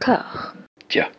D'accord. Tiens.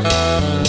Música